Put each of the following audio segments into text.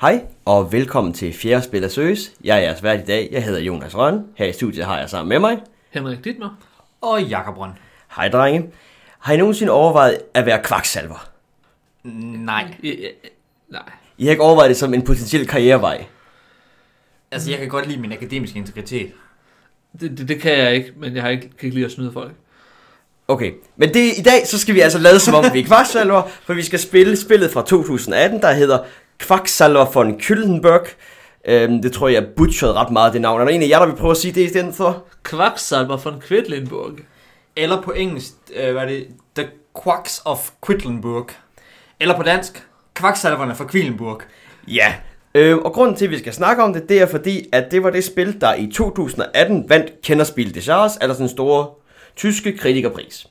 Hej og velkommen til Fjerde Spil af Søs. Jeg er jeres vært i dag. Jeg hedder Jonas Røn. Her i studiet har jeg sammen med mig. Henrik Dittmer. Og Jakob Røn. Hej drenge. Har I nogensinde overvejet at være kvaksalver? Nej. Nej. I har ikke overvejet det som en potentiel karrierevej? Altså, jeg kan godt lide min akademiske integritet. Det, det, det kan jeg ikke, men jeg har ikke, kan ikke lide at snyde folk. Okay, men det, i dag så skal vi altså lade som om vi er kvaksalver, for vi skal spille spillet fra 2018, der hedder Kvaksalver von Kyllenberg. Øhm, det tror jeg er butcheret ret meget det navn. Er der en af jer, der vil prøve at sige det i stedet for? Kvaksalver von Quedlinburg. Eller på engelsk, øh, hvad er det? The Quacks of Quedlinburg. Eller på dansk, Kvaksalverne fra Quedlinburg. Ja. Øh, og grunden til, at vi skal snakke om det, det er fordi, at det var det spil, der i 2018 vandt Kennerspil des Jahres, altså den store tyske kritikerpris.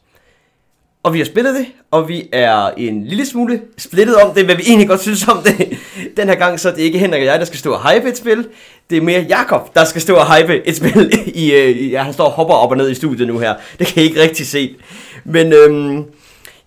Og vi har spillet det, og vi er en lille smule splittet om det, hvad vi egentlig godt synes om det. Den her gang, så er det ikke Henrik og jeg, der skal stå og hype et spil. Det er mere Jakob, der skal stå og hype et spil. I, øh, ja, han står og hopper op og ned i studiet nu her. Det kan I ikke rigtig se. Men øhm,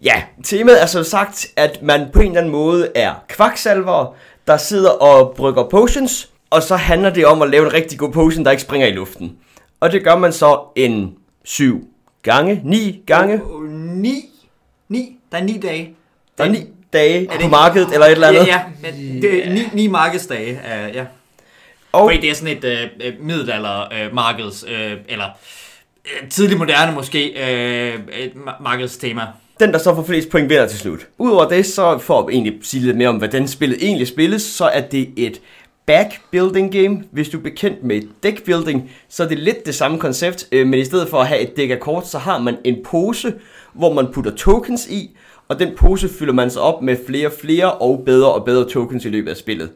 ja, temaet er som sagt, at man på en eller anden måde er kvaksalver, der sidder og brygger potions, og så handler det om at lave en rigtig god potion, der ikke springer i luften. Og det gør man så en 7 gange, ni gange. Uh, ni. Ni. Der er ni dage. Der er ni dage det på markedet eller et eller andet. Ja, ja. Men det er ni, ni markedsdage. Uh, ja. Og Fordi det er sådan et øh, middelalder øh, markeds, øh, eller tidlig moderne måske, øh, et ma- markedstema. den, der så får flest point, vinder til slut. Udover det, så for at egentlig sige lidt mere om, hvordan spillet egentlig spilles, så er det et backbuilding game. Hvis du er bekendt med deckbuilding, så er det lidt det samme koncept, øh, men i stedet for at have et dæk af kort, så har man en pose, hvor man putter tokens i, og den pose fylder man så op med flere og flere og bedre og bedre tokens i løbet af spillet.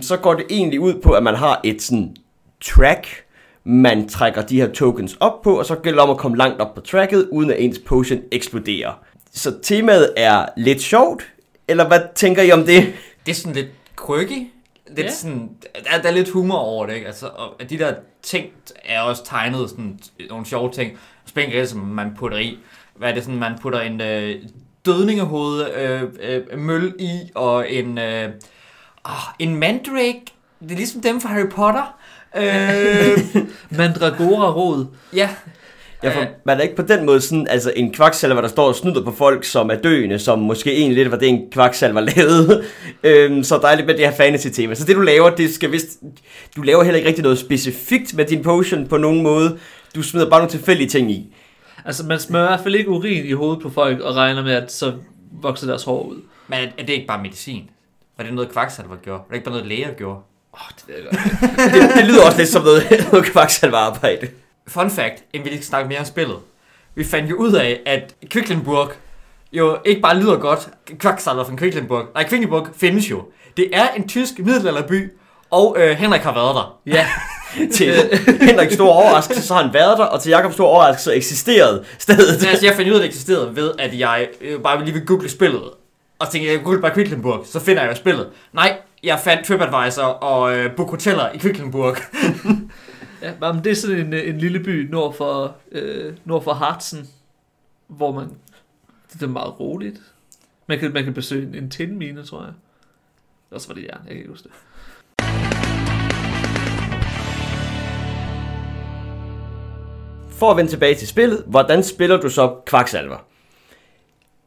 Så går det egentlig ud på, at man har et sådan track, man trækker de her tokens op på, og så gælder det om at komme langt op på tracket, uden at ens potion eksploderer. Så temaet er lidt sjovt, eller hvad tænker I om det? Det er sådan lidt quirky. Det er Ja. sådan, der, der er lidt humor over det, ikke? Altså, og de der ting er også tegnet sådan nogle sjove ting. Spængel, som man putter i. Hvad er det sådan, man putter en øh, dødningehoved øh, øh, møl i, og en, øh, oh, en mandrake. Det er ligesom dem fra Harry Potter. Øh, Mandragora-rod. ja, Ja, for man er ikke på den måde sådan, altså en kvaksalver, der står og snyder på folk, som er døende, som måske egentlig lidt var det, en kvaksalver lavede. øhm, så der er lidt med det her fantasy-tema. Så det, du laver, det skal vist... Du laver heller ikke rigtig noget specifikt med din potion på nogen måde. Du smider bare nogle tilfældige ting i. Altså, man smører i hvert fald ikke urin i hovedet på folk, og regner med, at så vokser deres hår ud. men er, det ikke bare medicin? Var det noget kvaksalver gjorde? Var det ikke bare noget læger gjorde? Åh, oh, det ved jeg godt. Det, det lyder også lidt som noget, noget kvaksalver arbejde. Fun fact, inden vi lige skal snakke mere om spillet. Vi fandt jo ud af, at Quedlinburg jo ikke bare lyder godt. Kvaksalver fra Quedlinburg. Nej, Quedlinburg findes jo. Det er en tysk middelalderby, og øh, Henrik har været der. Ja, Til Henriks store overraskelse, så har han været der, og til Jakobs store overraskelse, så eksisterede stedet. Så altså, jeg fandt ud af, at det eksisterede ved, at jeg øh, bare lige vil google spillet. Og tænkte, jeg google bare Quedlinburg, så finder jeg jo spillet. Nej, jeg fandt TripAdvisor og øh, book hoteller i Quedlinburg. ja men det er sådan en, øh, en lille by nord for, øh, nord for Harzen, hvor man... Det er meget roligt. Man kan, man kan besøge en, en tindmine, tror jeg. Også var det jern, jeg kan ikke huske det. For at vende tilbage til spillet, hvordan spiller du så kvaksalver?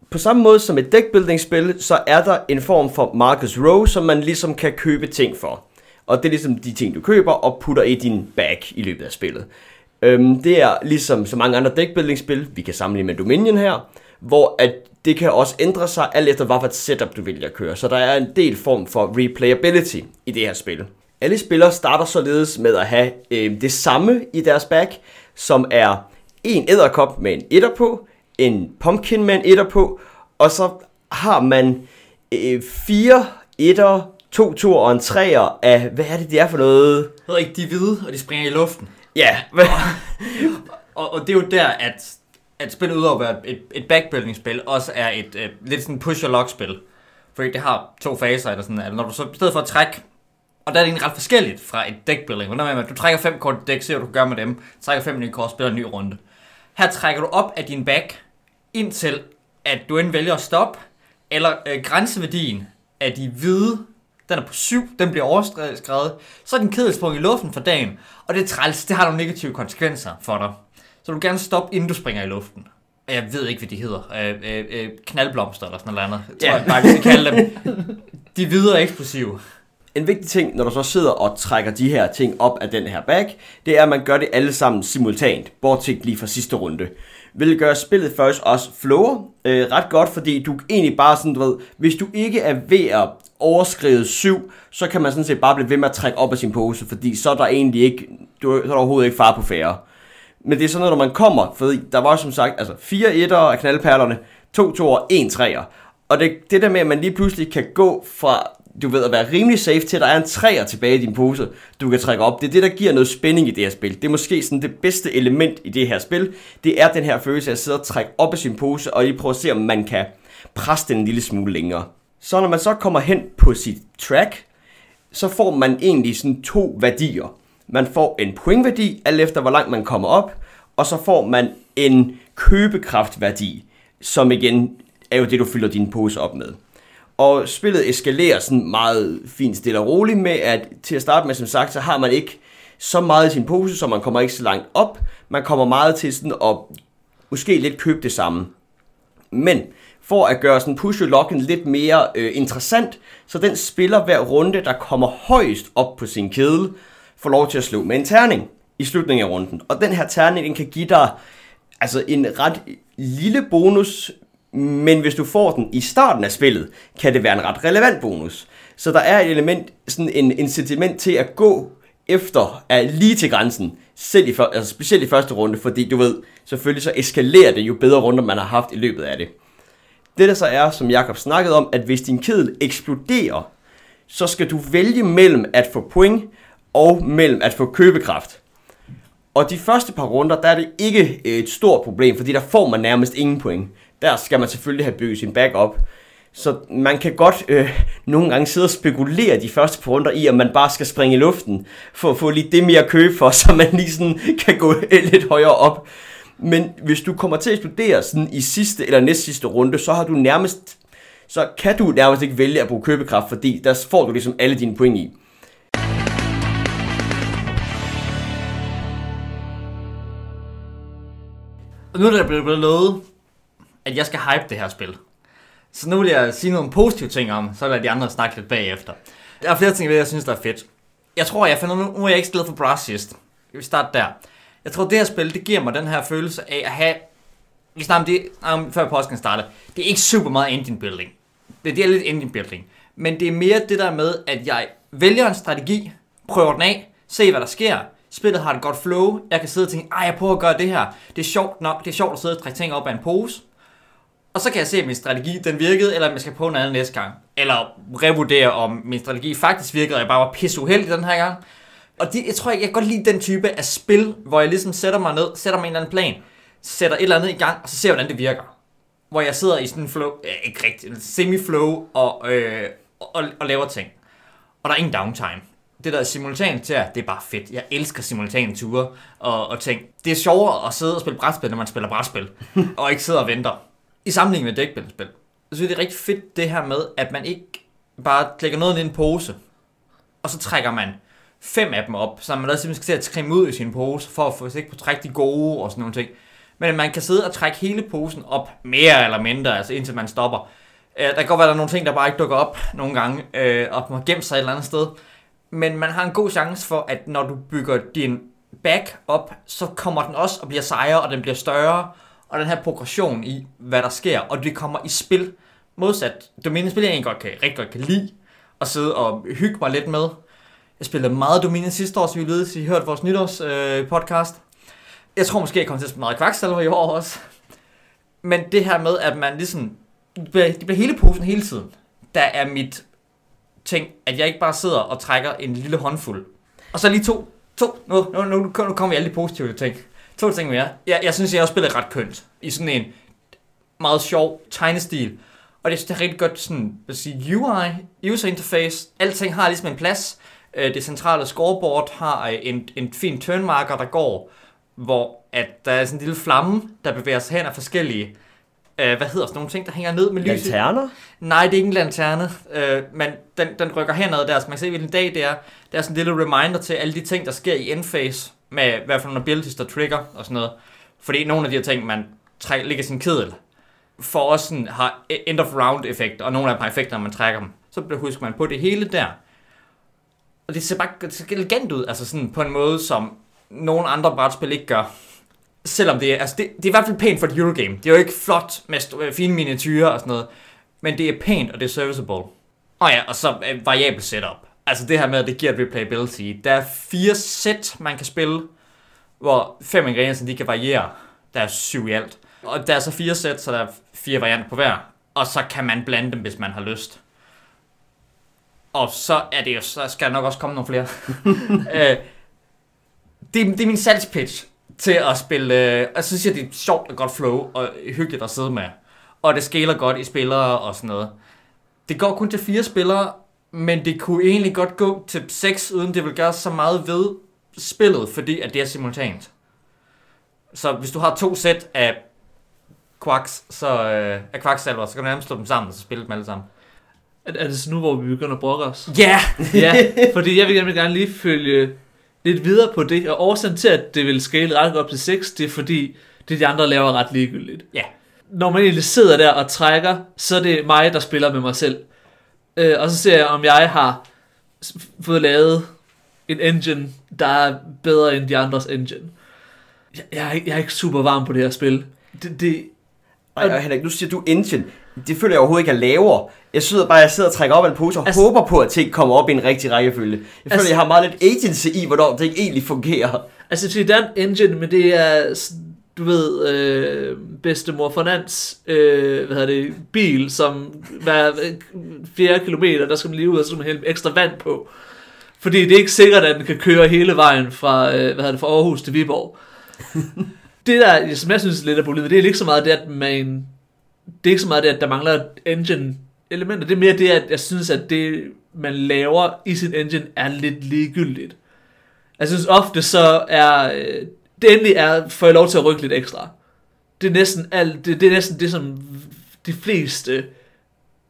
På samme måde som et deckbuilding-spil, så er der en form for Marcus Row, som man ligesom kan købe ting for. Og det er ligesom de ting, du køber og putter i din bag i løbet af spillet. Øhm, det er ligesom så mange andre deckbuilding-spil, vi kan sammenligne med Dominion her, hvor at det kan også ændre sig alt efter, hvad for et setup du vælger at køre. Så der er en del form for replayability i det her spil. Alle spillere starter således med at have øh, det samme i deres bag, som er en æderkop med en etter på, en pumpkin med en etter på, og så har man øh, fire etter, to toer og en treer af, hvad er det, det er for noget? hedder ikke de hvide, og de springer i luften. Ja, hvad? Og, og det er jo der, at, at spillet udover at være et, et backbuilding-spil, også er et øh, lidt sådan push-or-lock-spil. Fordi det har to faser, eller sådan, at når du så i stedet for at trække, og der er det egentlig ret forskelligt fra et deckbuilding. Hvordan med, at du trækker fem kort dæk, ser hvad du gøre med dem, trækker fem nye kort, spiller en ny runde. Her trækker du op af din back, indtil at du enten vælger at stoppe, eller øh, grænseværdien af de hvide Den er på 7, den bliver overskrevet. Så er din kedel sprunget i luften for dagen. Og det er træls, det har nogle negative konsekvenser for dig. Så du vil gerne stoppe, inden du springer i luften. Jeg ved ikke, hvad de hedder. Øh, øh, øh, knaldblomster eller sådan noget andet. Jeg tror, Ja. jeg bare, vi skal kalde dem. De er videre eksplosive. En vigtig ting, når du så sidder og trækker de her ting op af den her bag, det er, at man gør det alle sammen simultant, bortset lige fra sidste runde. Vil gøre spillet først også flower øh, ret godt, fordi du egentlig bare sådan, du ved, hvis du ikke er ved at overskride 7, så kan man sådan set bare blive ved med at trække op af sin pose, fordi så er der egentlig ikke, du, så er der overhovedet ikke far på færre. Men det er sådan noget, når man kommer, for der var som sagt altså fire etter af knaldperlerne, to toer, en treer. Og det, det der med, at man lige pludselig kan gå fra, du ved, at være rimelig safe til, at der er en træer tilbage i din pose, du kan trække op. Det er det, der giver noget spænding i det her spil. Det er måske sådan det bedste element i det her spil. Det er den her følelse af at sidde og trække op af sin pose, og lige prøve at se, om man kan presse den en lille smule længere. Så når man så kommer hen på sit track, så får man egentlig sådan to værdier. Man får en pointværdi, alt efter hvor langt man kommer op, og så får man en købekraftværdi, som igen er jo det, du fylder din pose op med. Og spillet eskalerer sådan meget fint stille og roligt med, at til at starte med, som sagt, så har man ikke så meget i sin pose, så man kommer ikke så langt op. Man kommer meget til sådan at måske lidt købe det samme. Men for at gøre sådan push locken lidt mere øh, interessant, så den spiller hver runde, der kommer højst op på sin kedel, får lov til at slå med en terning i slutningen af runden. Og den her terning, den kan give dig altså en ret lille bonus, men hvis du får den i starten af spillet, kan det være en ret relevant bonus. Så der er et element, sådan en incitament til at gå efter er lige til grænsen, selv i, for, altså specielt i første runde, fordi du ved, selvfølgelig så eskalerer det jo bedre runder, man har haft i løbet af det. Det der så er, som Jakob snakkede om, at hvis din kedel eksploderer, så skal du vælge mellem at få point og mellem at få købekraft. Og de første par runder, der er det ikke øh, et stort problem, fordi der får man nærmest ingen point. Der skal man selvfølgelig have bygget sin backup. Så man kan godt øh, nogle gange sidde og spekulere de første par runder i, om man bare skal springe i luften, for at få lige det mere at købe for, så man lige sådan kan gå lidt højere op. Men hvis du kommer til at eksplodere sådan i sidste eller næst sidste runde, så har du nærmest, så kan du nærmest ikke vælge at bruge købekraft, fordi der får du ligesom alle dine point i. Og nu er der blevet lovet, at jeg skal hype det her spil. Så nu vil jeg sige nogle positive ting om, så lader de andre snakke lidt bagefter. Der er flere ting, ved, jeg synes, der er fedt. Jeg tror, jeg finder nu, nu er jeg ikke stillet for Brass sidst. Vi starter der. Jeg tror, det her spil, det giver mig den her følelse af at have... Vi snakker om det, om, før påsken starter. Det er ikke super meget engine building. Det, det er lidt engine building. Men det er mere det der med, at jeg vælger en strategi, prøver den af, se hvad der sker. Spillet har et godt flow. Jeg kan sidde og tænke, ej, jeg prøver at gøre det her. Det er sjovt nok. Det er sjovt at sidde og trække ting op af en pose. Og så kan jeg se, om min strategi den virkede, eller om jeg skal prøve noget andet næste gang. Eller revurdere, om min strategi faktisk virkede, og jeg bare var pisse uheldig den her gang. Og det, jeg tror, jeg, jeg kan godt lide den type af spil, hvor jeg ligesom sætter mig ned, sætter mig en eller anden plan, sætter et eller andet i gang, og så ser jeg, hvordan det virker. Hvor jeg sidder i sådan en flow, øh, ikke rigtigt, semi-flow, og, øh, og, og laver ting. Og der er ingen downtime. Det der simultan til det er bare fedt. Jeg elsker simultane ture og, og ting. Det er sjovere at sidde og spille brætspil, når man spiller brætspil, og ikke sidder og venter. I sammenligning med dækbæltespil, så synes det er rigtig fedt det her med, at man ikke bare klikker noget ned i en pose, og så trækker man fem af dem op, så man også simpelthen skal til at skrimme ud i sin pose, for at få sig på trække de gode og sådan nogle ting. Men man kan sidde og trække hele posen op, mere eller mindre, altså indtil man stopper. Øh, Der kan godt være, der er nogle ting, der bare ikke dukker op nogle gange, øh, og må gemme sig et eller andet sted. Men man har en god chance for, at når du bygger din back op, så kommer den også og bliver sejere, og den bliver større. Og den her progression i, hvad der sker, og det kommer i spil. Modsat domænespil, jeg egentlig godt kan, rigtig godt kan lide, at sidde og hygge mig lidt med. Jeg spillede meget Dominion sidste år, så vi ved, I hørte vores nytårs øh, podcast. Jeg tror måske, jeg kommer til at spille meget kvaksalver i år også. Men det her med, at man ligesom... Det bliver, det bliver hele posen hele tiden. Der er mit ting, at jeg ikke bare sidder og trækker en lille håndfuld. Og så lige to, to, nu, nu, nu, nu kommer vi alle de positive ting. To ting mere. Jeg, jeg synes, jeg også spiller ret kønt. I sådan en meget sjov tegnestil. Og det, det er rigtig godt sådan, hvad sige, UI, user interface. Alting har ligesom en plads. Øh, Det centrale scoreboard har øh, en, en fin turnmarker, der går, hvor at der er sådan en lille flamme, der bevæger sig hen af forskellige øh, hvad hedder sådan nogle ting, der hænger ned med lys. Lanterner? Nej, det er ikke en lanterne, øh, men den, den rykker henad der, så man kan se, hvilken dag det er. Det er sådan en lille reminder til alle de ting, der sker i endphase, med hvad for nogle abilities, der trigger og sådan noget. Fordi nogle af de her ting, man trækker, ligger sin kedel, for også sådan, har e-, end of round effekt, og nogle af dem har effekter, når man trækker dem. Så husker man på det hele der. Og det ser bare det ser elegant ud, altså sådan på en måde, som nogle andre brætspil ikke gør. Selvom det er, altså det, det er i hvert fald pænt for et Eurogame. Det er jo ikke flot med st- øh, fine miniatyrer og sådan noget. Men det er pænt, og det er serviceable. Og ja, og så øh, variabel setup. Altså det her med, at det giver et replayability. Der er fire sæt, man kan spille, hvor fem ingredienser, de kan variere. Der er syv i alt. Og der er så fire sæt, så der er fire varianter på hver. Og så kan man blande dem, hvis man har lyst. Og så er det jo, så skal der nok også komme nogle flere. øh, det, det er min salgspitch til at spille, øh, jeg synes, at det er sjovt og godt flow, og hyggeligt at sidde med. Og det skaler godt i spillere og sådan noget. Det går kun til fire spillere, men det kunne egentlig godt gå til seks, uden det vil gøre så meget ved spillet, fordi at det er simultant. Så hvis du har to sæt af quacks, så, øh, af quacksalver, så kan du nærmest slå dem sammen, og så spille dem alle sammen. Er, er det så nu, hvor vi begynder at brokke os? Ja! Yeah! ja, fordi jeg vil gerne, gerne lige følge lidt videre på det, og årsagen til, at det vil scale ret op til 6, det er fordi, det de andre laver ret ligegyldigt. Ja. Når man egentlig sidder der og trækker, så er det mig, der spiller med mig selv. Øh, og så ser jeg, om jeg har fået lavet en engine, der er bedre end de andres engine. Jeg, jeg, er, ikke, jeg er ikke super varm på det her spil. Det, det, Ej, og Henrik, nu siger du engine. Det føler jeg overhovedet ikke, jeg laver. Jeg sidder bare, jeg sidder og trækker op af en pose og Altså- håber på, at ting kommer op i en rigtig rækkefølge. Jeg føler, Altså- jeg har meget lidt agency i, hvornår det ikke egentlig fungerer. Altså, det er en engine, men det er, du ved, øh, bedstemor Fernands, øh, hvad hedder det, bil, som hver øh, fjerde kilometer, der skal man lige ud og så skal man hælde ekstra vand på. Fordi det er ikke sikkert, at den kan køre hele vejen fra, øh, hvad hedder det, fra Aarhus til Viborg. det der, som jeg synes er lidt af problemet, det er ikke så meget det, at man, det er ikke så meget det, at der mangler engine elementer. Det er mere det, at jeg synes, at det, man laver i sin engine, er lidt ligegyldigt. Jeg synes ofte så er, øh, det endelig er, får jeg lov til at rykke lidt ekstra. Det er næsten alt, det, det er næsten det, som de fleste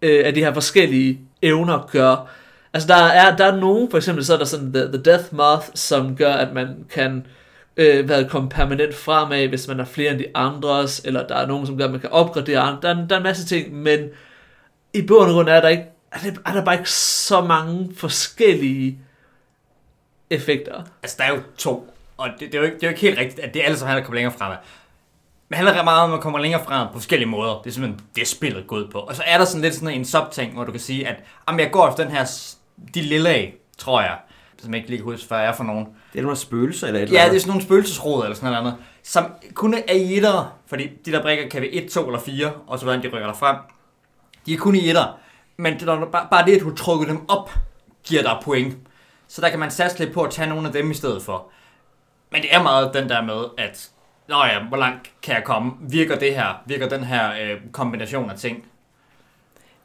øh, af de her forskellige evner gør. Altså der er, der er nogen, for eksempel så er der sådan The, the Death Moth, som gør, at man kan øh, være kommet permanent fremad, hvis man er flere end de andres, eller der er nogen, som gør, at man kan opgradere andre. Der, er- der er en masse ting, men i bund og grund er der ikke, er der, er der bare ikke så mange forskellige effekter. Altså, der er jo to, og det, det, er, jo ikke, det er jo ikke helt rigtigt, at det alle sammen handler om at komme længere fremad. Men handler meget om at komme længere frem på forskellige måder. Det er simpelthen det, spillet går ud på. Og så er der sådan lidt sådan en subting, hvor du kan sige, at jamen, jeg går efter den her, de lille af, tror jeg, som jeg ikke lige kan huske, hvad er for nogen. Det er nogle spøgelser eller et Ja, eller det er andet. sådan nogle spøgelsesråd eller sådan noget andet, som kun er i etter, fordi de der brikker kan være 1, 2 eller 4, og så hvordan de rykker frem. De er kun i etter, men det, er bare, bare det, at du har trukket dem op, giver dig point. Så der kan man satse lidt på at tage nogle af dem i stedet for. Men det er meget den der med, at Nå ja, hvor langt kan jeg komme? Virker det her? Virker den her øh, kombination af ting?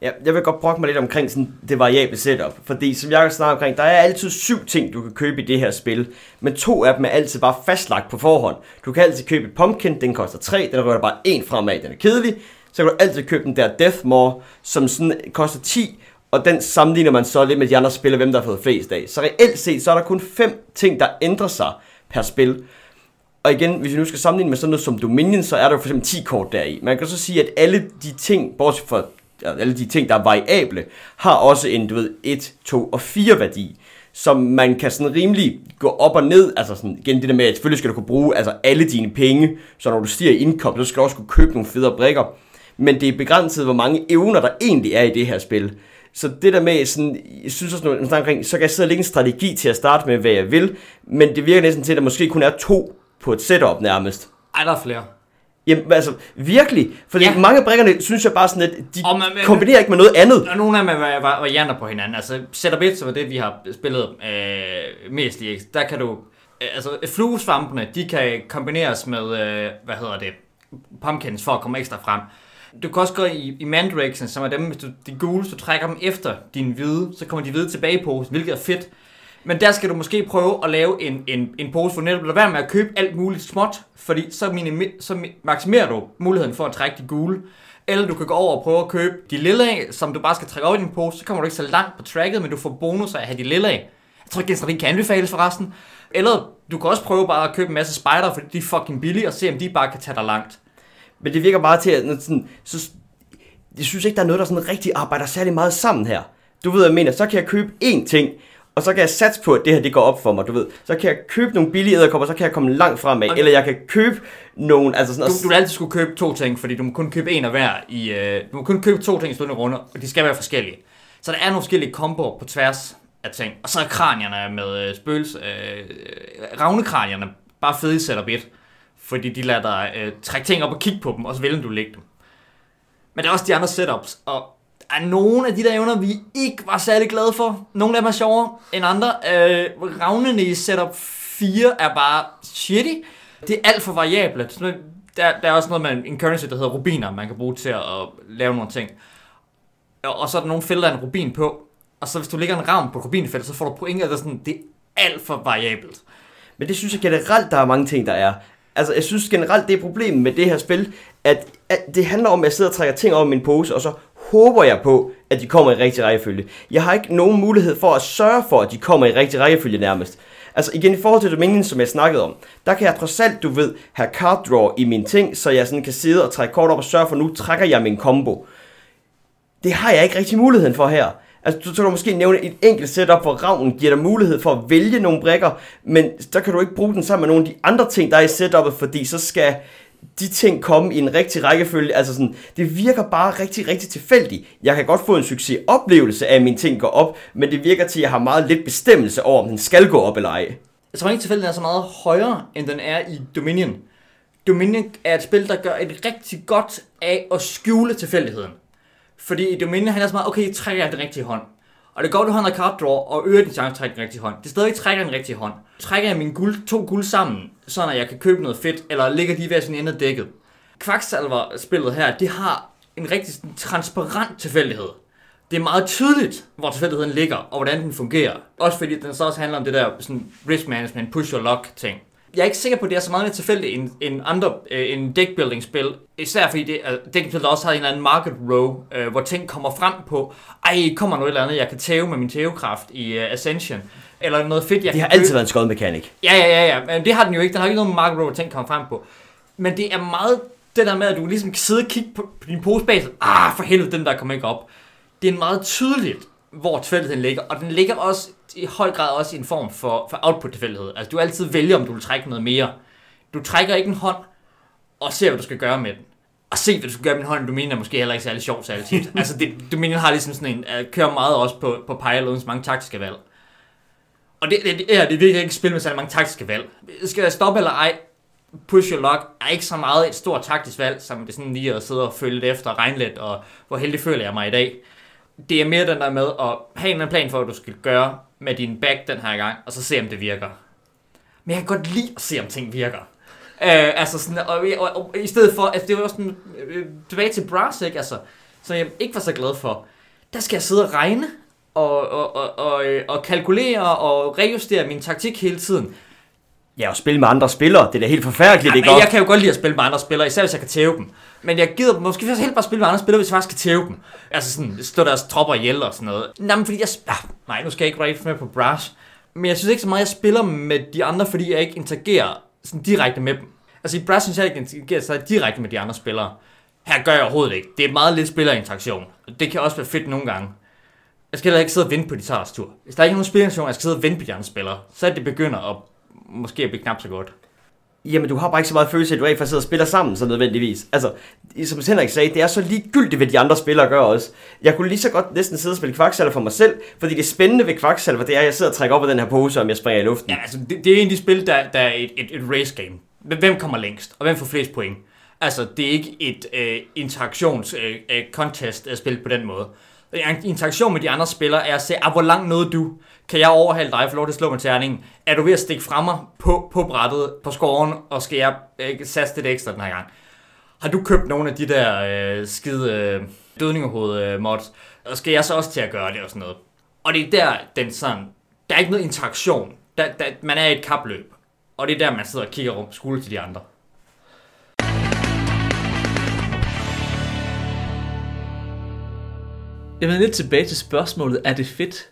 Ja, jeg vil godt brokke mig lidt omkring sådan det variable setup, fordi som jeg snakker omkring, der er altid syv ting, du kan købe i det her spil, men to af dem er altid bare fastlagt på forhånd. Du kan altid købe et pumpkin, den koster 3, den rører bare en fremad, den er kedelig. Så kan du altid købe den der Deathmore, som sådan koster 10, og den sammenligner man så lidt med de andre spil, hvem der har fået flest af. Så reelt set, så er der kun fem ting, der ændrer sig per spil. Og igen, hvis vi nu skal sammenligne med sådan noget som Dominion, så er der jo for eksempel 10 kort deri. Man kan så sige, at alle de ting, bortset fra alle de ting, der er variable, har også en, du ved, 1, 2 og 4 værdi, som man kan sådan rimelig gå op og ned, altså sådan, igen det der med, at selvfølgelig skal du kunne bruge altså alle dine penge, så når du stiger i indkomst, så skal du også kunne købe nogle federe brikker, men det er begrænset, hvor mange evner der egentlig er i det her spil. Så det der med, sådan, jeg synes også, når omkring, så kan jeg sidde og lægge en strategi til at starte med, hvad jeg vil, men det virker næsten til, at der måske kun er to på et setup nærmest. Ej, der er flere. Jamen altså, virkelig. Fordi Ja. mange af brikkerne, synes jeg bare sådan, at de Og man- man- kombinerer ikke med noget andet. Og nogle af dem er var- var- varianter på hinanden. Altså, setup 1, som er det, vi har spillet øh, mest i, der kan du... Øh, altså, fluesvampene, de kan kombineres med, øh, hvad hedder det, pumpkins for at komme ekstra frem. Du kan også gå i, i mandrakesen, som er dem, hvis du, de gule, så du trækker dem efter din hvide, så kommer de hvide tilbage på, hvilket er fedt. Men der skal du måske prøve at lave en, en, en pose, for netop lade være med at købe alt muligt småt, fordi så, minimi- så maksimerer du muligheden for at trække de gule. Eller du kan gå over og prøve at købe de lille af, som du bare skal trække over i din pose, så kommer du ikke så langt på tracket, men du får bonus af at have de lille af. Jeg tror ikke, det kan anbefales forresten. Eller du kan også prøve bare at købe en masse spider, fordi de er fucking billige, og se om de bare kan tage dig langt. Men det virker bare til, at sådan, så, jeg synes ikke, der er noget, der sådan rigtig arbejder særlig meget sammen her. Du ved, hvad jeg mener, så kan jeg købe én ting, og så kan jeg satse på, at det her det går op for mig, du ved. Så kan jeg købe nogle billige æderkopper, så kan jeg komme langt fremad. Og- Eller jeg kan købe nogle, altså sådan... Du, du vil altid skulle købe to ting, fordi du må kun købe en af hver i... Øh, du må kun købe to ting i stående runde, og de skal være forskellige. Så der er nogle forskellige komboer på tværs af ting. Og så er kranierne med øh, spøgelse... Øh, ravnekranierne bare fede i setup 1. Fordi de lader dig øh, trække ting op og kigge på dem, og så vil du lægge dem. Men der er også de andre setups, og der er nogle af de der evner, vi ikke var særlig glade for. Nogle af dem er sjovere end andre. Øh, ravnene i setup 4 er bare shitty. Det er alt for variabelt. Så Der, der er også noget med en currency, der hedder rubiner, man kan bruge til at lave nogle ting. Og og så er der nogle felter af en rubin på. Og så hvis du lægger en ravn på rubinfeltet, så får du point, eller sådan, det er alt for variabelt. Men det synes jeg generelt, der er mange ting, der er. Altså, jeg synes generelt, det er problemet med det her spil, at, at det handler om, at jeg sidder og trækker ting over i min pose, og så håber jeg på, at de kommer i rigtig rækkefølge. Jeg har ikke nogen mulighed for at sørge for, at de kommer i rigtig rækkefølge nærmest. Altså igen, i forhold til Dominion, som jeg snakkede om, der kan jeg trods alt, du ved, have card draw i mine ting, så jeg sådan kan sidde og trække kort op og sørge for, nu trækker jeg min combo. Det har jeg ikke rigtig muligheden for her. Altså, du, så kan du måske nævne et enkelt setup, hvor ravnen giver dig mulighed for at vælge nogle brækker, men så kan du ikke bruge den sammen med nogle af de andre ting, der er i setupet, fordi så skal de ting komme i en rigtig rækkefølge. Altså sådan, det virker bare rigtig, rigtig tilfældigt. Jeg kan godt få en succesoplevelse af, at mine ting går op, men det virker til, at jeg har meget lidt bestemmelse over, om den skal gå op eller ej. Jeg tror ikke tilfældet er så meget højere, end den er i Dominion. Dominion er et spil, der gør et rigtig godt af at skjule tilfældigheden. Fordi i Dominion han er så meget, okay, trækker jeg den rigtige hånd. Og det går, du har noget card draw og øger din chance for at trække den rigtige hånd. Det er stadig trækker den rigtige hånd. Trækker jeg mine guld, to guld sammen, så at jeg kan købe noget fedt, eller ligger de ved sin ende af dækket. Kvaksalver-spillet her, det har en rigtig sådan transparent tilfældighed. Det er meget tydeligt, hvor tilfældigheden ligger, og hvordan den fungerer. Også fordi den så også handler om det der sådan risk management, push your luck ting. Jeg er ikke sikker på, at det er så meget mere tilfældigt end, end andre øh, end deckbuilding spil. Især fordi det, øh, deckbuilding også har en eller anden market row, øh, hvor ting kommer frem på, ej, kommer noget eller andet, jeg kan tæve med min tævekraft i øh, Ascension. Eller noget fedt, jeg Det har kan købe. altid været en skodmekanik. Ja, ja, ja, ja, men det har den jo ikke. Den har ikke noget market row, hvor ting kommer frem på. Men det er meget det der med, at du ligesom kan sidde og kigge på, på din pose bag, sig, ah, for helvede, den der kommer ikke op. Det er meget tydeligt, hvor tilfældigheden ligger, og den ligger også i høj grad også i en form for, for output-tilfældighed. Altså, du altid vælger, om du vil trække noget mere. Du trækker ikke en hånd, og ser, hvad du skal gøre med den. Og se, hvad du skal gøre med en hånd, du mener er måske heller ikke særlig sjovt særlig tit. altså, det, du mener har ligesom sådan en, uh, kører meget også på, på pejlodens mange taktiske valg. Og det, det, det, er, det er virkelig ikke et spil med særlig mange taktiske valg. Skal jeg stoppe eller ej? Push your luck er ikke så meget et stort taktisk valg, som det sådan lige at sidde og følge lidt efter og regne lidt, og hvor heldig føler jeg mig i dag. Det er mere den der med at have en plan for, hvad du skal gøre med din back den her gang, og så se, om det virker. Men jeg kan godt lide at se, om ting virker. Øh, altså sådan, og, og, og, i stedet for, altså det var sådan, øh, tilbage til Brass, ikke? Altså, som jeg ikke var så glad for. Der skal jeg sidde og regne, og, og, og, og, øh, og kalkulere og rejustere min taktik hele tiden. Ja, og spille med andre spillere, det er da helt forfærdeligt, Ja, ikke også? jeg kan jo godt lide at spille med andre spillere, især hvis jeg kan tæve dem. Men jeg gider måske faktisk helt bare spille med andre spillere, hvis jeg faktisk kan tæve dem. Altså sådan, stå deres tropper ihjel og sådan noget. Nej, men fordi jeg... Ah, nej, nu skal jeg ikke rigtig med på Brash. Men jeg synes ikke så meget, jeg spiller med de andre, fordi jeg ikke interagerer sådan direkte med dem. Altså i Brash synes jeg ikke, interagerer så direkte med de andre spillere. Her gør jeg overhovedet ikke. Det er meget lidt spillerinteraktion. Det kan også være fedt nogle gange. Jeg skal heller ikke sidde og vente på, de tur. Hvis der er ikke nogen spillerinteraktion, jeg skal sidde og vente på de andre spillere, så er det begynder at måske at blive knap så godt. Jamen, du har bare ikke så meget følelse at du rent faktisk sidder og spiller sammen, så nødvendigvis. Altså, som Henrik sagde, det er så ligegyldigt, hvad de andre spillere gør også. Jeg kunne lige så godt næsten sidde og spille kvaksalver for mig selv, fordi det spændende ved kvaksalver, det er, at jeg sidder og trækker op af den her pose, om jeg springer i luften. Ja, altså, det, det er en af de spil, der, der er et, et, et race game. Hvem kommer længst, og hvem får flest point? Altså, det er ikke et øh, interaktions øh, øh, contest at spille på den måde. En interaktion med de andre spillere er at se, ah, hvor langt nåede du? Kan jeg overhale dig, for lov til at slå med terningen? Er du ved at stikke fremme mig på, på brættet, på scoren, og skal jeg øh, satse lidt ekstra den her gang? Har du købt nogle af de der øh, skide øh, dødningerhoved øh, mods? Og skal jeg så også til at gøre det og sådan noget? Og det er der, den sådan, der er ikke noget interaktion. Der, der, man er i et kapløb. Og det er der, man sidder og kigger rum skulder til de andre. Jeg vender lidt tilbage til spørgsmålet, er det fedt?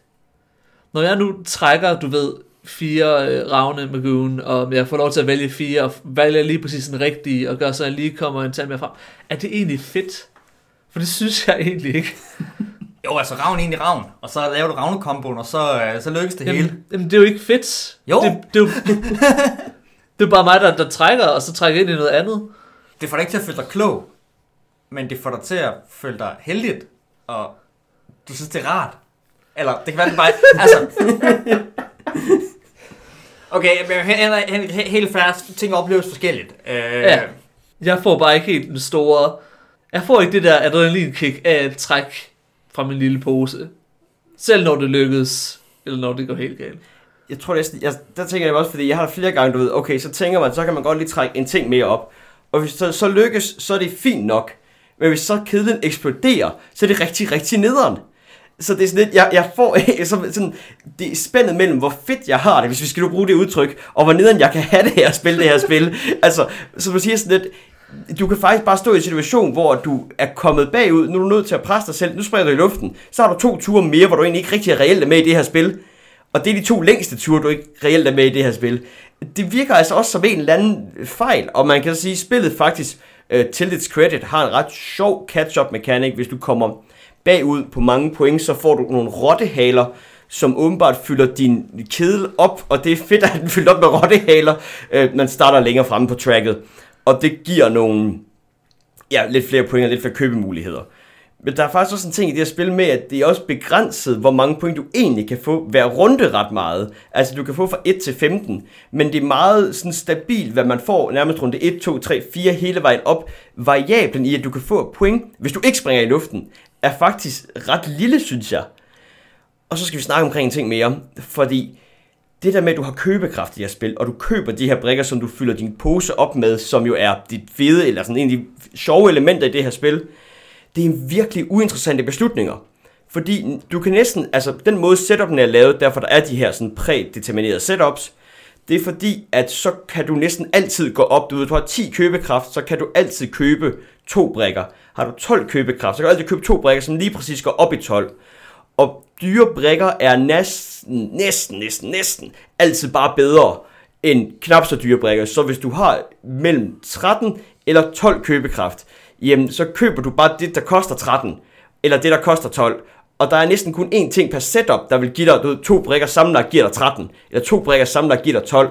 Når jeg nu trækker, du ved, fire øh, ravne Magoon, og jeg får lov til at vælge fire, og vælger lige præcis den rigtige, og gør så, at jeg lige kommer en tand mere frem. Er det egentlig fedt? For det synes jeg egentlig ikke. Jo, altså ravn ind i ravn, og så laver du ravnekomboen, og så, øh, så lykkes det hele. Jamen, jamen, det er jo ikke fedt. Jo. Det, det, er jo, det er bare mig, der, der trækker, og så trækker ind i noget andet. Det får dig ikke til at føle dig klog, men det får dig til at føle dig heldigt, og du synes, det er rart. Eller, det kan være, det bare... altså... Okay, men he- he- he- helt færdigt. Ting opleves forskelligt. Øh, Ja. Jeg får bare ikke helt den store... Jeg får ikke det der adrenalinkick af et træk fra min lille pose. Selv når det lykkes, eller når det går helt galt. Jeg tror næsten, jeg, der tænker jeg også, fordi jeg har det flere gange, du ved, okay, så tænker man, så kan man godt lige trække en ting mere op. Og hvis så, så lykkes, så er det fint nok. Men hvis så kedlen eksploderer, så er det rigtig, rigtig nederen. Så det er sådan lidt, jeg, jeg får så, sådan, det er spændet mellem, hvor fedt jeg har det, hvis vi skal nu bruge det udtryk, og hvor nederen jeg kan have det her at spille det her spil. Altså, så man siger sådan lidt, du kan faktisk bare stå i en situation, hvor du er kommet bagud, nu er du nødt til at presse dig selv, nu springer du i luften, så har du to ture mere, hvor du egentlig ikke rigtig er reelt med i det her spil. Og det er de to længste ture, du ikke reelt er med i det her spil. Det virker altså også som en eller anden fejl, og man kan sige, at spillet faktisk, uh, til dets credit, har en ret sjov catch-up mechanic, hvis du kommer bagud på mange point, så får du nogle rottehaler, som åbenbart fylder din kedel op, og det er fedt, at den fylder op med rottehaler, øh, man starter længere fremme på tracket. Og det giver nogle, ja, lidt flere point og lidt flere købemuligheder. Men der er faktisk også en ting i det her spil med, at det er også begrænset, hvor mange point du egentlig kan få hver runde ret meget. Altså du kan få fra 1 til 15, men det er meget sådan stabilt, hvad man får nærmest runde 1, 2, 3, 4 hele vejen op. Variablen i, at du kan få point, hvis du ikke springer i luften, er faktisk ret lille, synes jeg. Og så skal vi snakke omkring en ting mere, fordi det der med, at du har købekraft i det her spil, og du køber de her brikker, som du fylder din pose op med, som jo er dit fede, eller sådan en af de sjove elementer i det her spil, det er en virkelig uinteressante beslutninger. Fordi du kan næsten, altså den måde setupen er lavet, derfor der er de her sådan prædeterminerede setups, det er fordi, at så kan du næsten altid gå op, du ved, du har 10 købekraft, så kan du altid købe to brikker. Har du 12 købekraft, så kan du altid købe to brikker, som lige præcis går op i 12. Og dyre brikker er næsten, næsten, næsten, næsten altid bare bedre end knap så dyre brikker. Så hvis du har mellem 13 eller 12 købekraft, jamen så køber du bare det, der koster 13, eller det, der koster 12. Og der er næsten kun én ting per setup, der vil give dig, du ved, to brikker sammenlagt giver dig 13, eller to brikker sammenlagt giver dig 12.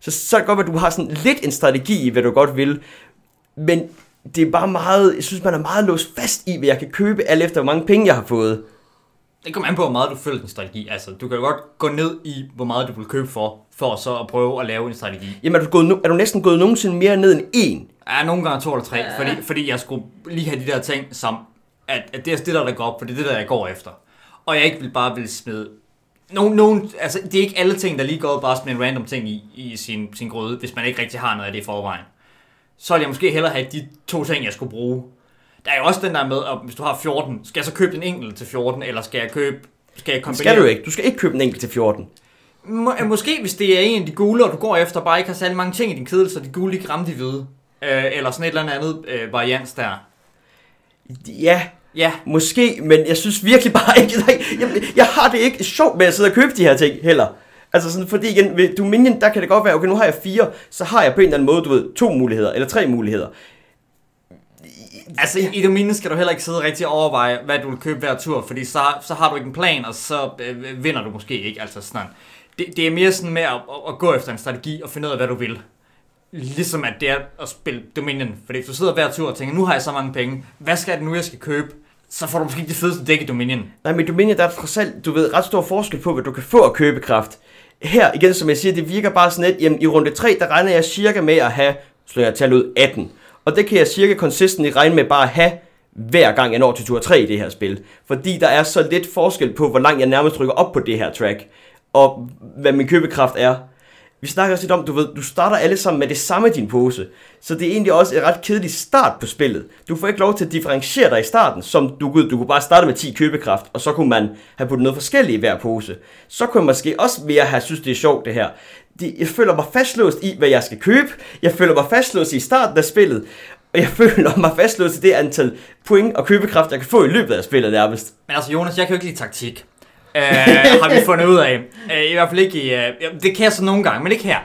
Så, så er det godt, at du har sådan lidt en strategi i, hvad du godt vil, men det er bare meget, jeg synes, man er meget låst fast i, hvad jeg kan købe, alt efter hvor mange penge jeg har fået. Det kommer an på, hvor meget du følger din strategi. Altså, du kan jo godt gå ned i, hvor meget du vil købe for, for så at prøve at lave en strategi. Jamen, er du, gået, nu- er du næsten gået nogensinde mere ned end en? Ja, nogle gange to eller tre, ja. fordi, fordi jeg skulle lige have de der ting, som, at, at det er det, der, der går op, for det er det, der jeg går efter. Og jeg ikke vil bare vil smide... Nogen, nogen, altså, det er ikke alle ting, der lige går bare smide en random ting i, i sin, sin grøde, hvis man ikke rigtig har noget af det i forvejen. Så vil jeg måske hellere have de to ting, jeg skulle bruge. Der er jo også den der med, at hvis du har 14, skal jeg så købe den enkelt til 14, eller skal jeg købe... Skal jeg kombinere? skal du ikke. Du skal ikke købe en enkelt til 14. Må, måske hvis det er en af de gule, og du går efter, bare ikke har særlig mange ting i din kedel, så de gule ikke rammer de hvide. Øh, eller sådan et eller andet øh, varians der. Ja, Ja, måske, men jeg synes virkelig bare ikke, jeg, jeg, jeg har det ikke sjovt med at sidde og købe de her ting heller. Altså sådan, fordi igen, ved Dominion, der kan det godt være, okay, nu har jeg fire, så har jeg på en eller anden måde, du ved, to muligheder, eller tre muligheder. altså i, i Dominion skal du heller ikke sidde rigtig og overveje, hvad du vil købe hver tur, fordi så, så har du ikke en plan, og så øh, vinder du måske ikke. Altså sådan. Det, det er mere sådan med at, at, at gå efter en strategi og finde ud af, hvad du vil. Ligesom at det er at spille Dominion. Fordi hvis du sidder hver tur og tænker, nu har jeg så mange penge, hvad skal det nu, jeg skal købe? Så får du måske ikke det fedeste dæk i Dominion. Nej, men Dominion, der er trods alt, du ved, ret stor forskel på, hvad du kan få af købekraft. Her, igen, som jeg siger, det virker bare sådan lidt, jamen i runde 3, der regner jeg cirka med at have, slår jeg tal ud, 18. Og det kan jeg cirka konsistent regne med bare at have, hver gang jeg når til tur 3 i det her spil. Fordi der er så lidt forskel på, hvor langt jeg nærmest rykker op på det her track, og hvad min købekraft er vi snakker også lidt om, du ved, du starter alle sammen med det samme i din pose. Så det er egentlig også et ret kedeligt start på spillet. Du får ikke lov til at differentiere dig i starten, som du kunne, du kunne bare starte med 10 købekraft, og så kunne man have puttet noget forskelligt i hver pose. Så kunne man måske også mere have synes, det er sjovt det her. Det, jeg føler mig fastlåst i, hvad jeg skal købe. Jeg føler mig fastlåst i starten af spillet. Og jeg føler mig fastlåst i det antal point og købekraft, jeg kan få i løbet af spillet nærmest. Men altså, Jonas, jeg kan jo ikke lide taktik øh, har vi fundet ud af. Øh, I hvert fald ikke i... Øh, det kan jeg så nogle gange, men ikke her.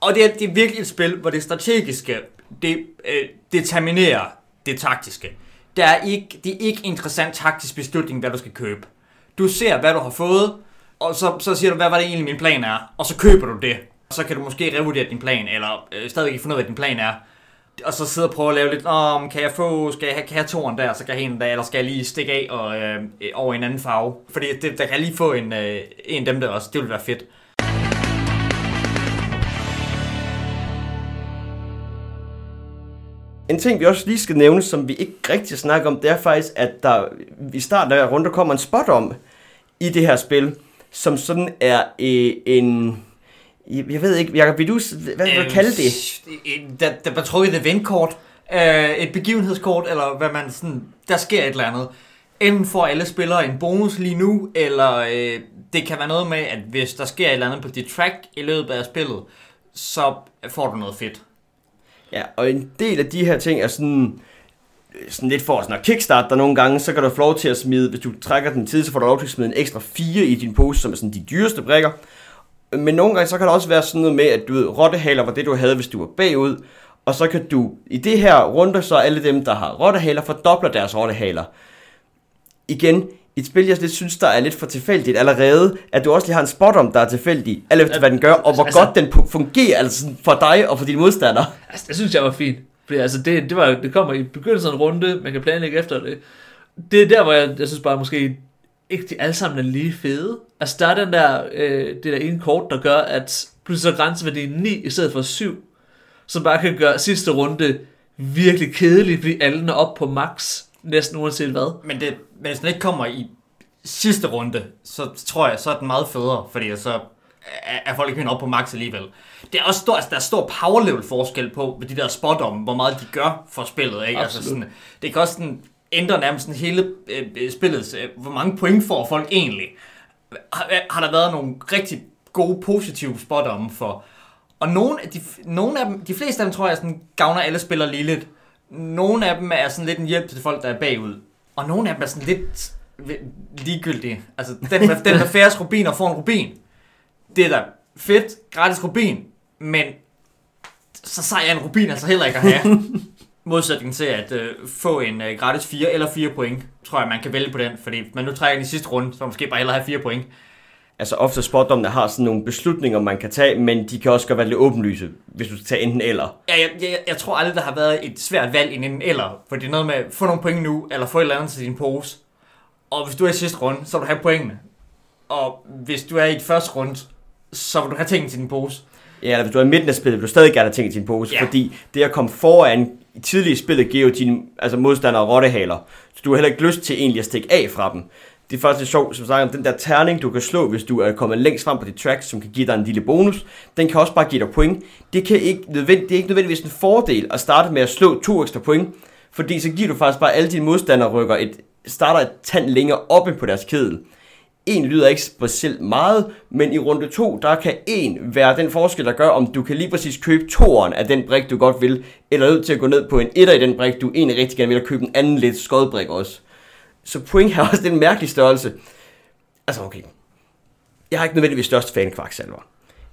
Og det er, det er virkelig et spil, hvor det strategiske, det øh, determinerer det taktiske. Der er ikke, det er ikke interessant taktisk beslutning, hvad du skal købe. Du ser, hvad du har fået, og så, så siger du, hvad var det egentlig min plan er, og så køber du det. Så kan du måske revurdere din plan, eller øh, stadig ikke finde ud af, hvad din plan er. Og så sidde og prøve at lave lidt, Åh, kan jeg få, skal jeg have, kan jeg toren der, så kan jeg en der, eller skal jeg lige stikke af og, øh, øh over en anden farve. Fordi det, der kan jeg lige få en, øh, en af dem der også, det ville være fedt. En ting, vi også lige skal nævne, som vi ikke rigtig snakker om, det er faktisk, at der i starten af rundt, der kommer en spot om i det her spil, som sådan er øh, en... Jeg ved ikke, Jacob, vil du, hvad vil du kalde det? Øh, Der, der bliver trukket et eventkort, øh, et begivenhedskort, eller hvad man sådan, der sker et eller andet. Enten får alle spillere en bonus lige nu, eller øh, det kan være noget med, at hvis der sker et eller andet på dit track i løbet af spillet, så får du noget fedt. Ja, og en del af de her ting er sådan, sådan lidt for sådan at kickstarte dig nogle gange, så kan du få lov til at smide, hvis du trækker den tid, så får du lov til at smide en ekstra 4 i din pose, som er sådan de dyreste brikker. Men nogle gange, så kan der også være sådan noget med, at du ved, rottehaler var det, du havde, hvis du var bagud. Og så kan du, i det her runde, så alle dem, der har rottehaler, fordobler deres rottehaler. Igen, et spil, jeg lidt synes, der er lidt for tilfældigt allerede, at du også lige har en spot om, der er tilfældig, alt efter hvad den gør, og hvor Altså- godt den fungerer altså for dig og for dine modstandere. Altså, det synes jeg var fint. Fordi altså, det, det, var, det kommer i begyndelsen af en runde, man kan planlægge efter det. Det er der, hvor jeg, jeg synes bare måske ikke de alle sammen er lige fede. Altså, der er den der, øh, det der ene kort, der gør, at pludselig så grænseværdien 9 i stedet for 7. Som bare kan gøre sidste runde virkelig kedelig, fordi alle er op på max, næsten uanset hvad. Men, det, men hvis den ikke kommer i sidste runde, så tror jeg, så er den meget federe, fordi så er, folk ikke op på max alligevel. Det er også stor, altså, der er stor power level forskel på med de der spot om, hvor meget de gør for spillet. Ikke? Altså, Absolut. sådan, det kan også sådan, ændrer nærmest hele øh, øh, spillets, øh, hvor mange point får folk egentlig. Har, øh, har der været nogle rigtig gode, positive spot om for, og nogle af de, nogle af dem, de fleste af dem tror jeg sådan, gavner alle spillere lige lidt. Nogle af dem er sådan lidt en hjælp til folk, der er bagud. Og nogle af dem er sådan lidt ligegyldige. Altså, den den den med færrest rubiner får en rubin. Det er da fedt, gratis rubin, men så sej er en rubin altså heller ikke at have. Modsætning til at øh, få en øh, gratis 4 eller 4 point, tror jeg, man kan vælge på den. Fordi man nu trækker den i sidste runde, så man måske bare hellere have 4 point. Altså ofte spotdommene har sådan nogle beslutninger, man kan tage, men de kan også godt være lidt åbenlyse, hvis du skal tage enten eller. Ja, jeg, jeg, jeg tror aldrig, der har været et svært valg i en eller. For det er noget med at få nogle point nu, eller få et eller andet til din pose. Og hvis du er i sidste runde, så vil du have pointene. Og hvis du er i et første runde, så vil du have tingene til din pose. Ja, eller hvis du er i midten af spillet, vil du stadig gerne have ting i din pose, Ja. fordi det at komme foran i tidlige spillet giver jo dine altså modstandere rottehaler, så du har heller ikke lyst til egentlig at stikke af fra dem. Det er faktisk lidt sjovt, som sagt, den der terning, du kan slå, hvis du er kommet længst frem på dit track, som kan give dig en lille bonus, den kan også bare give dig point. Det, kan ikke nødvend, det er ikke nødvendigvis en fordel at starte med at slå to ekstra point, fordi så giver du faktisk bare alle dine modstandere rykker et, starter et tand længere oppe på deres kedel. En lyder ikke specielt meget, men i runde 2, der kan en være den forskel, der gør, om du kan lige præcis købe toeren af den brik, du godt vil, eller nødt til at gå ned på en etter i den brik, du egentlig rigtig gerne vil, og købe en anden lidt skodbrik også. Så point har også den mærkelige størrelse. Altså okay, jeg har ikke nødvendigvis størst fan kvaksalver.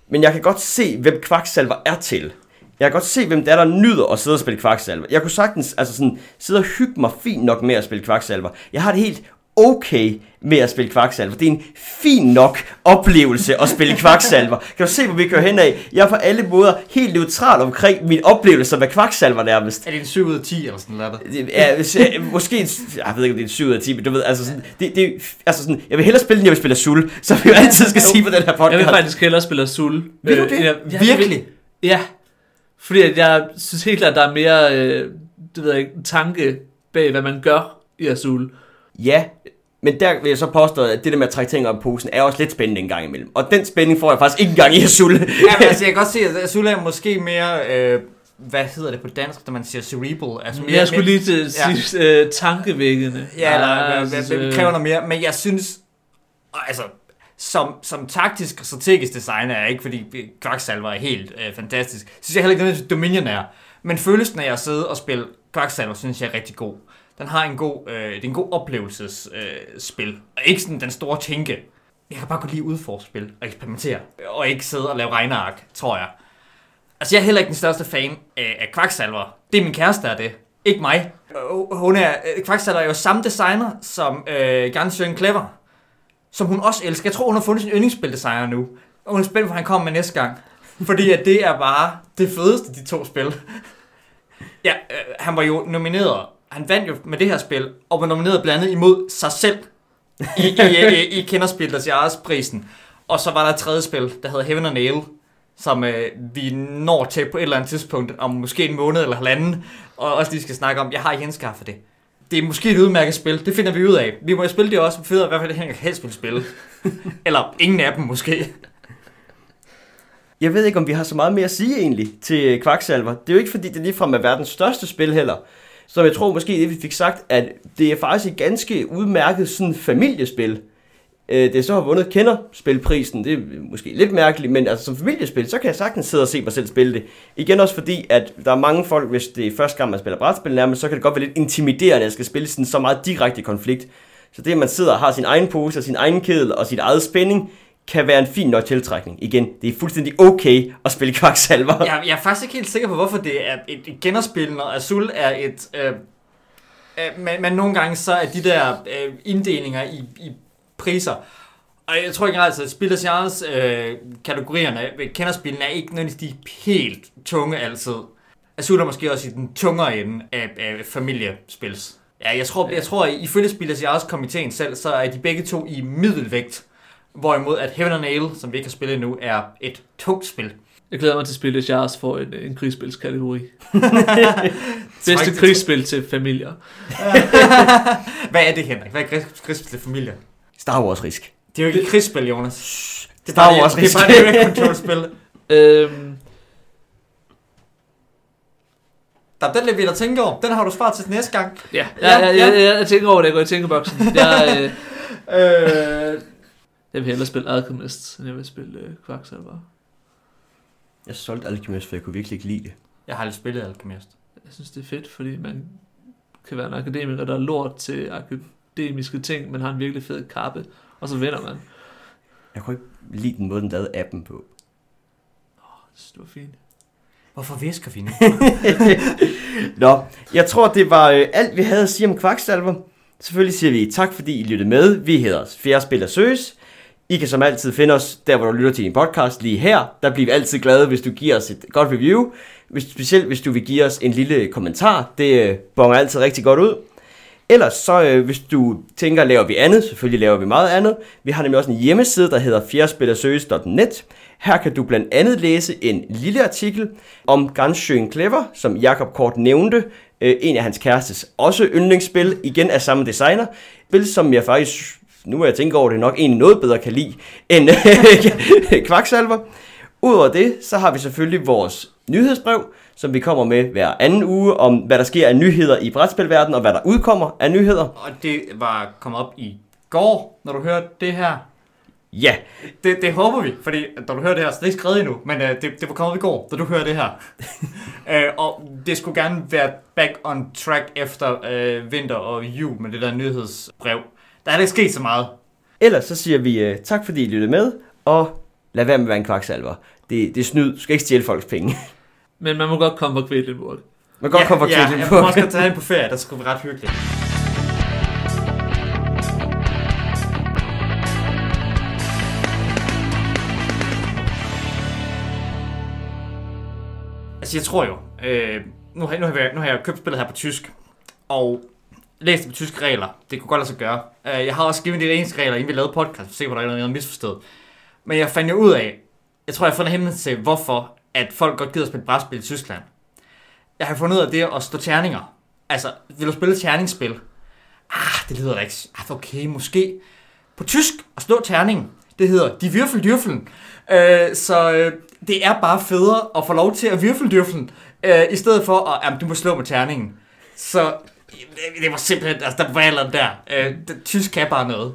Men jeg kan godt se, hvem kvaksalver er til. Jeg kan godt se, hvem det er, der nyder at sidde og spille kvaksalver. Jeg kunne sagtens altså sådan, sidde og hygge mig fint nok med at spille kvaksalver. Jeg har det helt okay med at spille kvaksalver. Det er en fin nok oplevelse at spille kvaksalver. Kan du se, hvor vi kører hen af? Jeg er på alle måder helt neutral omkring min oplevelse med kvaksalver nærmest. Er det en 7 ud af 10 eller sådan noget? Er, øh, måske, en, jeg ved ikke, om det er en 7 ud af 10, men du ved, altså sådan, det, det, altså sådan, jeg vil hellere spille, end jeg vil spille Azul, så vi jo altid skal sige på den her podcast. Jeg vil faktisk hellere spille Azul. Vil du Øh, det? jeg- jeg- Virkelig? Ja. Fordi at jeg synes helt klart, at der er mere, øh, det ved jeg ikke, tanke bag, hvad man gør i Azul. Ja, Men der vil jeg så påstå, at det der med at trække ting op i posen, er også lidt spændende en gang imellem. Og den spænding får jeg faktisk ikke engang i Azul. Ja, men altså, jeg kan godt se, at Azul er måske mere... Øh, hvad hedder det på dansk, når man siger cerebral? Altså Jeg skulle lige til at Ja. sige øh, tankevækkende. Ja, eller jeg hvad, hvad, kræver noget mere. Men jeg synes, altså, som, som taktisk og strategisk designer er ikke, fordi Quacksalver er helt øh, fantastisk. Synes jeg heller ikke, at Dominion er. Men følelsen af at sidde og spille Quacksalver, synes jeg er rigtig god. Den har en god, øh, det er en god oplevelsesspil. Øh, og ikke sådan den store tænke. Jeg kan bare godt lide udforske spil og eksperimentere. Og ikke sidde og lave regneark, tror jeg. Altså, jeg er heller ikke den største fan af, af kvaksalver. Det er min kæreste, der er det. Ikke mig. Hun er, øh, Quacksalver er jo samme designer som øh, Gunsjøen Clever. Som hun også elsker. Jeg tror, hun har fundet sin yndlingsspildesigner nu. Og hun er spændt på, hvad han kommer med næste gang. Fordi at det er bare det fedeste, de to spil. Ja, øh, han var jo nomineret. Han vandt jo med det her spil, og var nomineret blandt andet imod sig selv i, i, i, i Kenderspil, Jars prisen. Og så var der et tredje spil, der hedder Heaven and Nail, som øh, vi når til på et eller andet tidspunkt, om måske en måned eller halvanden, og også lige skal snakke om, jeg har henskaffet det. Det er måske et udmærket spil, det finder vi ud af. Vi må jo spille det også, for fedt i hvert fald, det Henrik helst vil spille. eller ingen af dem måske. Jeg ved ikke, om vi har så meget mere at sige egentlig til Quacksalver. Det er jo ikke, fordi det ligefrem er verdens største spil heller. Så jeg tror måske, det vi fik sagt, at det er faktisk et ganske udmærket sådan familiespil. Øh, Det så har vundet kenderspilprisen, det er måske lidt mærkeligt, men altså som familiespil, så kan jeg sagtens sidde og se mig selv spille det. Igen også fordi, at der er mange folk, hvis det er første gang, man spiller brætspil nærmest, så kan det godt være lidt intimiderende, at skal spille sådan så meget direkte konflikt. Så det, at man sidder og har sin egen pose og sin egen kedel og sit eget spænding, kan være en fin nok tiltrækning. Igen, det er fuldstændig okay at spille kvaksalver. Jeg, jeg er faktisk ikke helt sikker på, hvorfor det er et, et genderspil, når Azul er et... Øh, øh, men, men nogle gange så er de der øh, inddelinger i, i priser, og jeg tror ikke altså, at Spil Charles øh, kategorierne ved kenderspillene er ikke nødvendigvis de helt tunge altid. Azul er måske også i den tungere ende af, af familiespils. Ja, jeg tror, jeg tror ifølge Spillers Jars komiteen selv, så er de begge to i middelvægt. Hvorimod at Heaven and Nail, som vi ikke har spillet endnu, er et tungt spil. Jeg glæder mig til at spille Jars for en, en krigsspilskategori. Bedste Bedste krigsspil til familier. Hvad er det, Henrik? Hvad er krigs- krigsspil til familie? Star Wars risk. Det er jo ikke et krigsspil, Jonas. Det er Star Wars det er bare risk. det, er control-spil. Øhm, Der, den vil vi da tænke over. Den har du sparet til næste gang. ja, Ja, ja, ja, ja. ja. Jeg, jeg tænker over det, jeg går i tænkeboksen. Jeg, øh, Øh, jeg vil hellere spille Alchemist, end jeg vil spille øh, Quacksalver. Jeg solgte Alchemist, for jeg kunne virkelig ikke lide det. jeg har aldrig spillet Alchemist. Jeg synes, det er fedt, fordi man kan være en akademiker, der er lort til akademiske ting, men har en virkelig fed kappe, og så vinder man. Jeg kunne ikke lide den måde, den lavede appen på. Jeg synes, det var fint. Hvorfor visker vi nu? Nå, jeg tror, det var øh, alt, vi havde at sige om Quacksalver. Selvfølgelig siger vi tak, fordi I lyttede med. Vi hedder Fjerde Spil og Søs. I kan som altid finde os, der hvor du lytter til din podcast, lige her. Der bliver vi altid glade, hvis du giver os et godt review. Hvis, specielt hvis du vil give os en lille kommentar. Det øh, bonger altid rigtig godt ud. Ellers så, øh, hvis du tænker, laver vi andet, selvfølgelig laver vi meget andet. Vi har nemlig også en hjemmeside, der hedder fjerdespillersøges.net. Her kan du blandt andet læse en lille artikel om Gansjøen Clever, som Jakob Kort nævnte. Øh, en af hans kærestes også yndlingsspil, igen af samme designer. Spil, som jeg faktisk, nu hvor jeg tænker over det, nok egentlig noget bedre kan lide end Kvaksalver. Udover det, så har vi selvfølgelig vores nyhedsbrev, som vi kommer med hver anden uge, om hvad der sker af nyheder i brætspilverdenen, og hvad der udkommer af nyheder. Og det var kommet op i går, når du hørte det her. Ja, Det, det håber vi, fordi når du hører det her, så det er ikke skrevet endnu, men uh, det, det var kommet op i går, da du hører det her. uh, og det skulle gerne være back on track efter uh, vinter og jul med det der nyhedsbrev. Der er ikke sket så meget. ellers så siger vi uh, tak fordi I lyttede med, og lad være med at være en kvaksalver. Det, det er snyd, du skal ikke stjæle folks penge. Men man må godt komme på Kvælenburg. Man kan godt komme for ja, ja, jeg på. må også godt tage hen på ferie, der skulle være ret hyggeligt. Altså jeg tror jo, øh, nu, har, nu, har jeg, nu har jeg købt spillet her på tysk, og læst på tyske regler. Det kunne godt lade sig gøre. Øh, jeg har også givet de engelske regler, inden vi lavede podcast, for at se, hvor der er noget misforstået. Men jeg fandt jo ud af, jeg tror, jeg har fundet hemmeligheden til, hvorfor at folk godt gider at spille brætspil i Tyskland. Jeg har fundet ud af det at stå terninger. Altså, vil du spille terningsspil? Ah, det lyder da ikke. Ah, okay, måske. På tysk at slå terningen, det hedder de virfel dyrflen. Øh, så øh, det er bare federe at få lov til at virfel dyrflen, øh, i stedet for at, jamen, du må slå med terningen. Så det var simpelthen, altså der Valeren der, øh, tysk kan bare noget.